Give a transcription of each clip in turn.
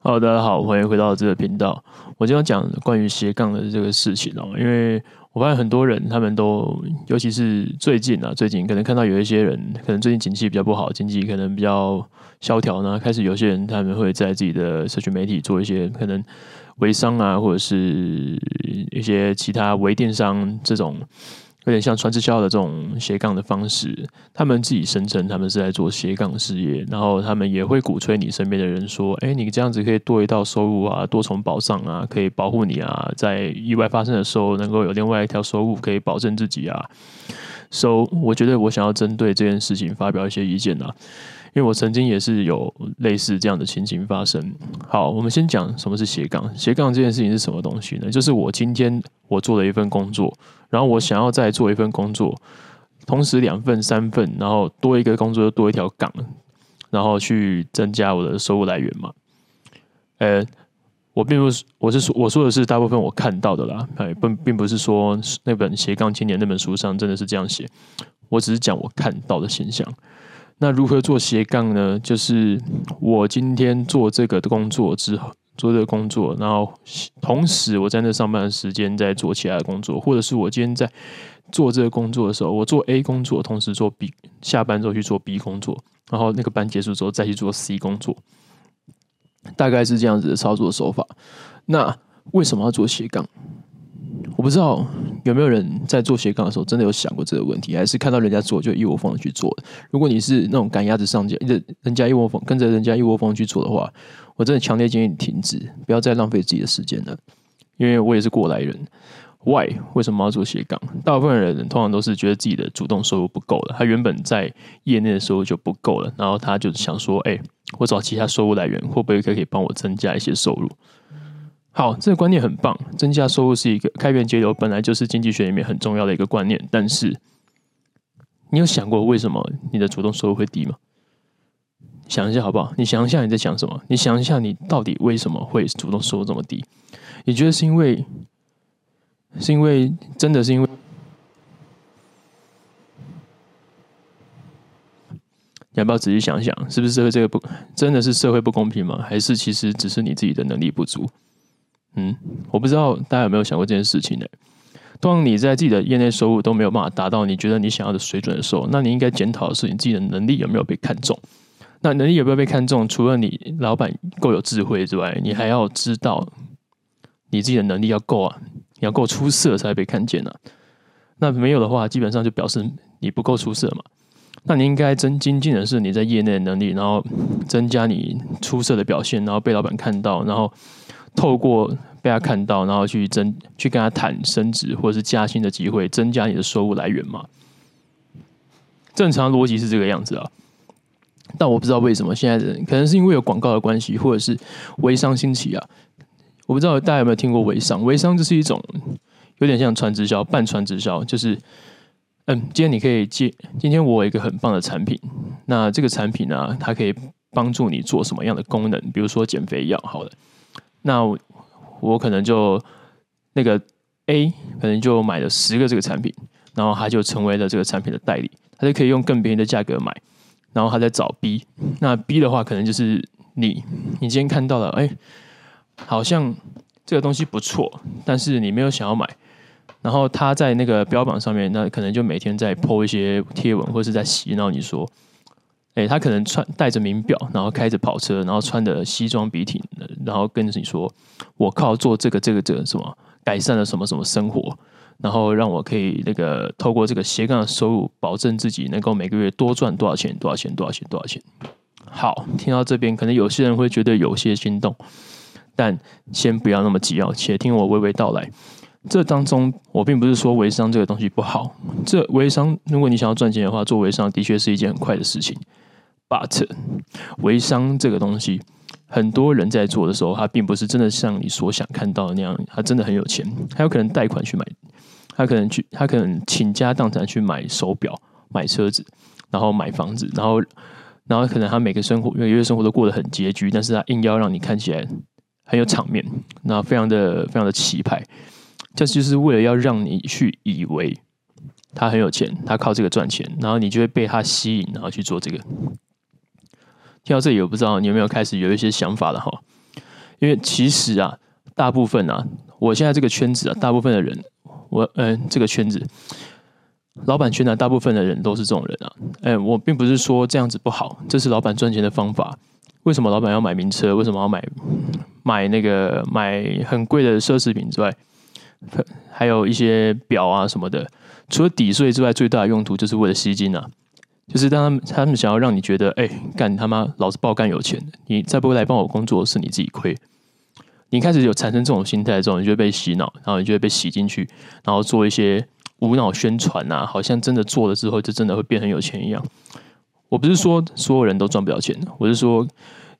好大家好，欢迎回到这个频道。我今天讲关于斜杠的这个事情哦，因为我发现很多人他们都，尤其是最近啊，最近可能看到有一些人，可能最近经济比较不好，经济可能比较萧条呢，开始有些人他们会在自己的社群媒体做一些可能微商啊，或者是一些其他微电商这种。有点像传直销的这种斜杠的方式，他们自己声称他们是在做斜杠事业，然后他们也会鼓吹你身边的人说：“哎，你这样子可以多一道收入啊，多重保障啊，可以保护你啊，在意外发生的时候能够有另外一条收入可以保证自己啊。” So，我觉得我想要针对这件事情发表一些意见啊。因为我曾经也是有类似这样的情形发生。好，我们先讲什么是斜杠。斜杠这件事情是什么东西呢？就是我今天我做了一份工作，然后我想要再做一份工作，同时两份、三份，然后多一个工作又多一条杠，然后去增加我的收入来源嘛。呃，我并不是，我是说，我说的是大部分我看到的啦，哎，并并不是说那本斜杠青年那本书上真的是这样写，我只是讲我看到的现象。那如何做斜杠呢？就是我今天做这个工作之后，做这个工作，然后同时我在那上班的时间在做其他的工作，或者是我今天在做这个工作的时候，我做 A 工作，同时做 B，下班之后去做 B 工作，然后那个班结束之后再去做 C 工作，大概是这样子的操作手法。那为什么要做斜杠？我不知道有没有人在做斜杠的时候真的有想过这个问题，还是看到人家做就一窝蜂的去做。如果你是那种赶鸭子上架，人人家一窝蜂跟着人家一窝蜂去做的话，我真的强烈建议你停止，不要再浪费自己的时间了。因为我也是过来人，Why？为什么要做斜杠？大部分人通常都是觉得自己的主动收入不够了，他原本在业内的收入就不够了，然后他就想说：“哎，我找其他收入来源，会不会可以帮我增加一些收入？”好，这个观念很棒。增加收入是一个开源节流，本来就是经济学里面很重要的一个观念。但是，你有想过为什么你的主动收入会低吗？想一下好不好？你想一下你在想什么？你想一下你到底为什么会主动收入这么低？你觉得是因为，是因为真的是因为？你要不要仔细想想，是不是社会这个不真的是社会不公平吗？还是其实只是你自己的能力不足？嗯，我不知道大家有没有想过这件事情呢？当你在自己的业内收入都没有办法达到你觉得你想要的水准的时候，那你应该检讨的是你自己的能力有没有被看重。那能力有没有被看重？除了你老板够有智慧之外，你还要知道你自己的能力要够啊，你要够出色才会被看见啊。那没有的话，基本上就表示你不够出色嘛。那你应该增精进的是你在业内的能力，然后增加你出色的表现，然后被老板看到，然后透过。被他看到，然后去增去跟他谈升职或者是加薪的机会，增加你的收入来源嘛？正常逻辑是这个样子啊。但我不知道为什么现在人，可能是因为有广告的关系，或者是微商兴起啊。我不知道大家有没有听过微商？微商就是一种有点像传直销、半传直销，就是嗯，今天你可以接，今天我有一个很棒的产品，那这个产品呢，它可以帮助你做什么样的功能？比如说减肥药，好了，那。我可能就那个 A 可能就买了十个这个产品，然后他就成为了这个产品的代理，他就可以用更便宜的价格买，然后他在找 B，那 B 的话可能就是你，你今天看到了，哎，好像这个东西不错，但是你没有想要买，然后他在那个标榜上面，那可能就每天在 po 一些贴文，或是在洗脑你说。哎，他可能穿戴着名表，然后开着跑车，然后穿的西装笔挺，然后跟着你说：“我靠，做这个这个这个什么，改善了什么什么生活，然后让我可以那个透过这个斜杠收入，保证自己能够每个月多赚多少钱，多少钱，多少钱，多少钱。”好，听到这边，可能有些人会觉得有些心动，但先不要那么急哦，且听我娓娓道来。这当中，我并不是说微商这个东西不好，这微商，如果你想要赚钱的话，做微商的确是一件很快的事情。But 微商这个东西，很多人在做的时候，他并不是真的像你所想看到的那样，他真的很有钱，他有可能贷款去买，他可能去，他可能倾家荡产去买手表、买车子，然后买房子，然后，然后可能他每个生活，每个月生活都过得很拮据，但是他硬要让你看起来很有场面，那非常的非常的气派，这就是为了要让你去以为他很有钱，他靠这个赚钱，然后你就会被他吸引，然后去做这个。听到这里，我不知道你有没有开始有一些想法了哈。因为其实啊，大部分啊，我现在这个圈子啊，大部分的人，我嗯、呃，这个圈子，老板圈的大部分的人都是这种人啊。哎，我并不是说这样子不好，这是老板赚钱的方法。为什么老板要买名车？为什么要买买那个买很贵的奢侈品之外，还有一些表啊什么的？除了抵税之外，最大的用途就是为了吸金啊！就是当他们他们想要让你觉得，哎，干他妈老子爆干有钱，你再不来帮我工作，是你自己亏。你开始有产生这种心态之后，你就会被洗脑，然后你就会被洗进去，然后做一些无脑宣传啊，好像真的做了之后就真的会变很有钱一样。我不是说所有人都赚不了钱，我是说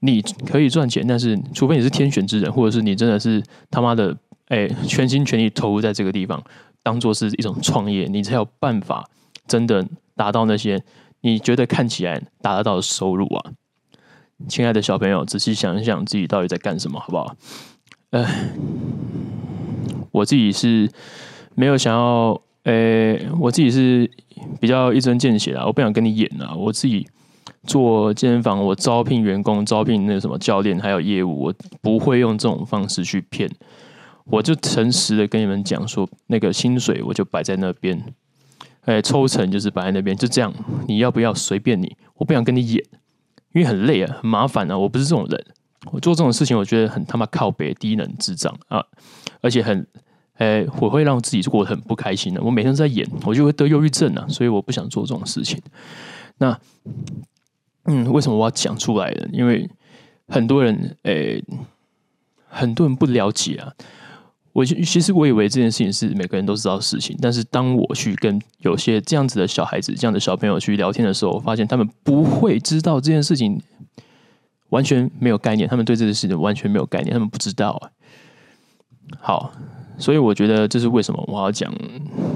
你可以赚钱，但是除非你是天选之人，或者是你真的是他妈的哎全心全意投入在这个地方，当做是一种创业，你才有办法真的达到那些你觉得看起来达得到的收入啊！亲爱的小朋友，仔细想一想自己到底在干什么，好不好？哎，我自己是没有想要，哎，我自己是比较一针见血啊，我不想跟你演啊。我自己做健身房，我招聘员工、招聘那什么教练，还有业务，我不会用这种方式去骗。我就诚实的跟你们讲说，那个薪水我就摆在那边，哎，抽成就是摆在那边，就这样，你要不要随便你，我不想跟你演，因为很累啊，很麻烦啊，我不是这种人，我做这种事情我觉得很他妈靠北、低能、智障啊，而且很，哎，我会让自己过得很不开心的，我每天都在演，我就会得忧郁症啊，所以我不想做这种事情。那，嗯，为什么我要讲出来呢？因为很多人，哎，很多人不了解啊。我其实我以为这件事情是每个人都知道的事情，但是当我去跟有些这样子的小孩子、这样的小朋友去聊天的时候，我发现他们不会知道这件事情，完全没有概念，他们对这件事情完全没有概念，他们不知道。好，所以我觉得这是为什么我要讲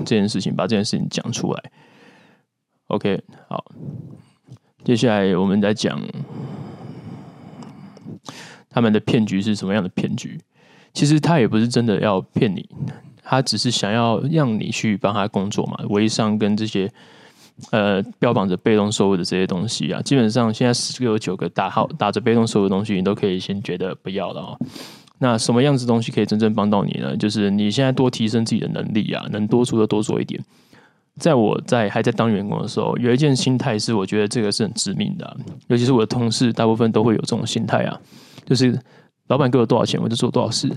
这件事情，把这件事情讲出来。OK，好，接下来我们来讲他们的骗局是什么样的骗局。其实他也不是真的要骗你，他只是想要让你去帮他工作嘛。微商跟这些呃标榜着被动收入的这些东西啊，基本上现在十个有九个打好打着被动收入的东西，你都可以先觉得不要了哦。那什么样子东西可以真正帮到你呢？就是你现在多提升自己的能力啊，能多做的多做一点。在我在还在当员工的时候，有一件心态是我觉得这个是很致命的，尤其是我的同事，大部分都会有这种心态啊，就是。老板给我多少钱，我就做多少事。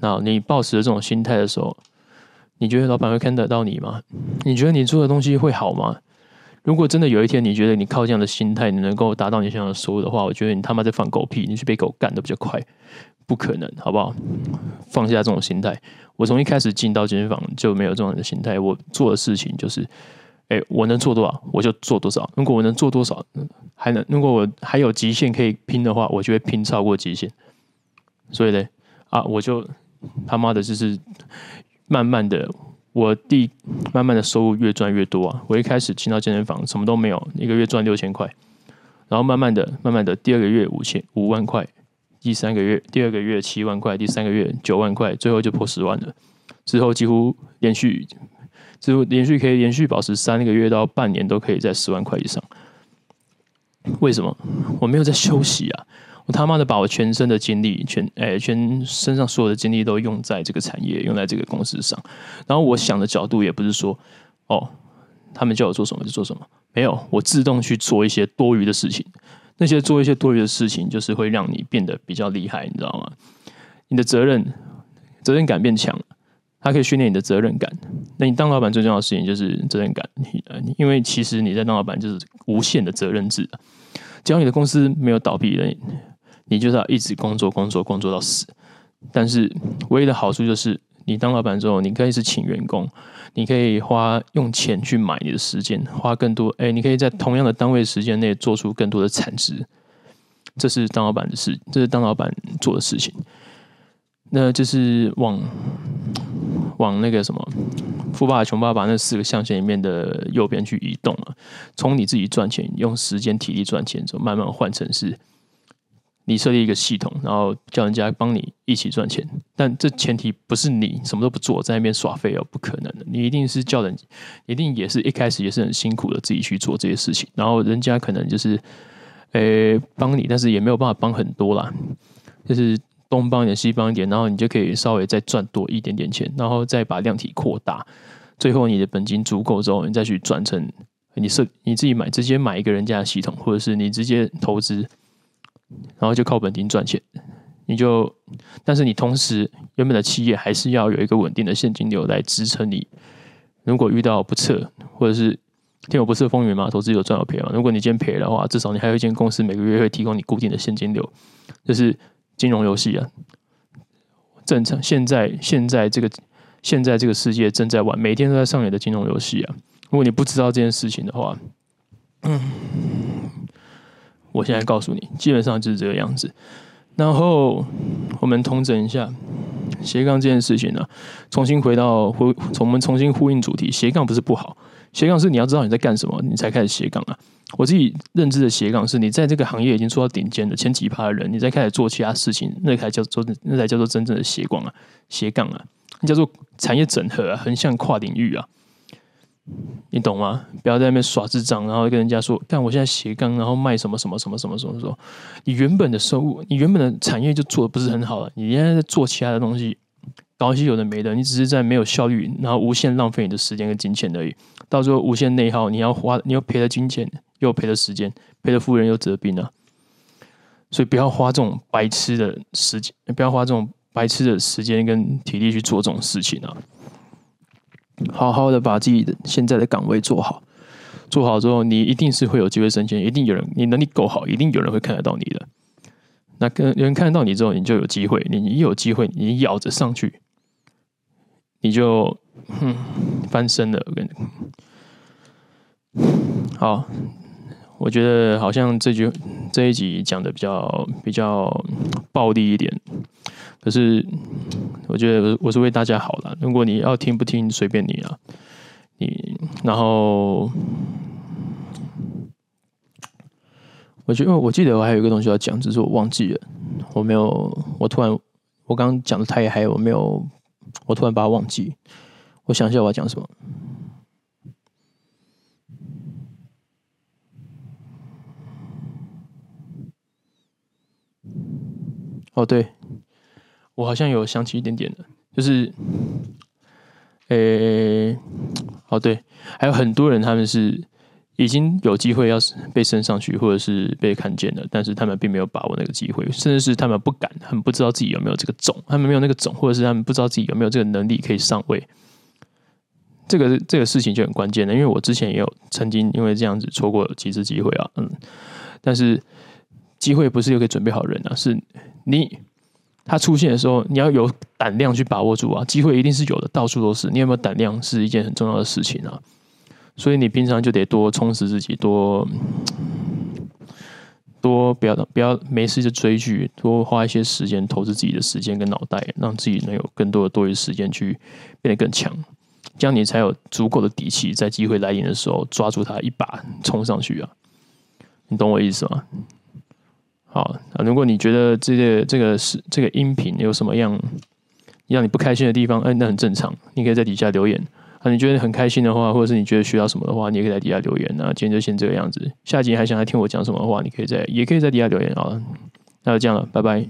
那你抱持着这种心态的时候，你觉得老板会看得到你吗？你觉得你做的东西会好吗？如果真的有一天你觉得你靠这样的心态，你能够达到你想要的收入的话，我觉得你他妈在放狗屁，你去被狗干的比较快，不可能，好不好？放下这种心态。我从一开始进到健身房就没有这种的心态，我做的事情就是。哎，我能做多少我就做多少。如果我能做多少，还能如果我还有极限可以拼的话，我就会拼超过极限。所以呢，啊，我就他妈的就是慢慢的，我第慢慢的收入越赚越多啊。我一开始进到健身房什么都没有，一个月赚六千块，然后慢慢的、慢慢的，第二个月五千五万块，第三个月第二个月七万块，第三个月九万块，最后就破十万了。之后几乎连续。就连续可以连续保持三个月到半年都可以在十万块以上，为什么？我没有在休息啊！我他妈的把我全身的精力，全诶全身上所有的精力都用在这个产业，用在这个公司上。然后我想的角度也不是说，哦，他们叫我做什么就做什么，没有，我自动去做一些多余的事情。那些做一些多余的事情，就是会让你变得比较厉害，你知道吗？你的责任责任感变强了。它可以训练你的责任感。那你当老板最重要的事情就是责任感，因为其实你在当老板就是无限的责任制。只要你的公司没有倒闭了，你就是要一直工作、工作、工作到死。但是唯一的好处就是，你当老板之后，你可以是请员工，你可以花用钱去买你的时间，花更多。哎，你可以在同样的单位时间内做出更多的产值。这是当老板的事，这是当老板做的事情。那就是往。往那个什么《富爸爸穷爸爸》那四个象限里面的右边去移动了。从你自己赚钱，用时间体力赚钱，之后慢慢换成是，你设立一个系统，然后叫人家帮你一起赚钱。但这前提不是你什么都不做，在那边耍废哦，不可能的。你一定是叫人，一定也是一开始也是很辛苦的，自己去做这些事情。然后人家可能就是，诶，帮你，但是也没有办法帮很多啦。就是东帮一点西帮一点，然后你就可以稍微再赚多一点点钱，然后再把量体扩大，最后你的本金足够之后，你再去转成你设你自己买，直接买一个人家的系统，或者是你直接投资，然后就靠本金赚钱。你就，但是你同时原本的企业还是要有一个稳定的现金流来支撑你。如果遇到不测，或者是天有不测风云嘛，投资有赚有赔嘛。如果你今天赔的话，至少你还有一间公司每个月会提供你固定的现金流。就是金融游戏啊，正常。现在现在这个现在这个世界正在玩，每天都在上演的金融游戏啊。如果你不知道这件事情的话，嗯，我现在告诉你，基本上就是这个样子。然后我们统整一下斜杠这件事情呢、重新回到呼，从我们重新呼应主题。斜杠不是不好，斜杠是你要知道你在干什么，你才开始斜杠啊。我自己认知的斜杠是你在这个行业已经做到顶尖的前几趴的人，你再开始做其他事情，那才叫做那才叫做真正的斜杠啊，斜杠啊，那叫做产业整合啊，横向跨领域啊。你懂吗？不要在那边耍智障，然后跟人家说，但我现在斜杠，然后卖什么什么什么什么什么什么。你原本的收入，你原本的产业就做的不是很好了，你现在在做其他的东西，搞一些有的没的，你只是在没有效率，然后无限浪费你的时间跟金钱而已。到时候无限内耗，你要花，你要赔了金钱，又赔了时间，赔了夫人又折兵啊。所以不要花这种白痴的时间，不要花这种白痴的时间跟体力去做这种事情啊。好好的把自己的现在的岗位做好，做好之后，你一定是会有机会升迁，一定有人，你能力够好，一定有人会看得到你的。那跟有人看得到你之后，你就有机会。你一有机会，你咬着上去，你就哼翻身了。我跟你好，我觉得好像这句这一集讲的比较比较暴力一点。可是，我觉得我是为大家好了。如果你要听不听，随便你啊。你然后，我觉得我记得我还有一个东西要讲，只是我忘记了。我没有，我突然我刚刚讲的太嗨，我没有，我突然把它忘记。我想一下我要讲什么。哦，对。我好像有想起一点点的，就是，诶、哦对，还有很多人他们是已经有机会要被升上去，或者是被看见了，但是他们并没有把握那个机会，甚至是他们不敢，他们不知道自己有没有这个种，他们没有那个种，或者是他们不知道自己有没有这个能力可以上位。这个这个事情就很关键了，因为我之前也有曾经因为这样子错过几次机会啊，嗯，但是机会不是又可以准备好人啊，是你。他出现的时候，你要有胆量去把握住啊！机会一定是有的，到处都是。你有没有胆量是一件很重要的事情啊！所以你平常就得多充实自己，多多不要不要没事就追剧，多花一些时间投资自己的时间跟脑袋，让自己能有更多的多余时间去变得更强，这样你才有足够的底气，在机会来临的时候抓住它一把冲上去啊！你懂我意思吗？好啊，如果你觉得这个这个是这个音频有什么样让你不开心的地方，哎，那很正常，你可以在底下留言啊。你觉得很开心的话，或者是你觉得需要什么的话，你也可以在底下留言。那今天就先这个样子，下集还想来听我讲什么的话，你可以在也可以在底下留言啊。那就这样了，拜拜。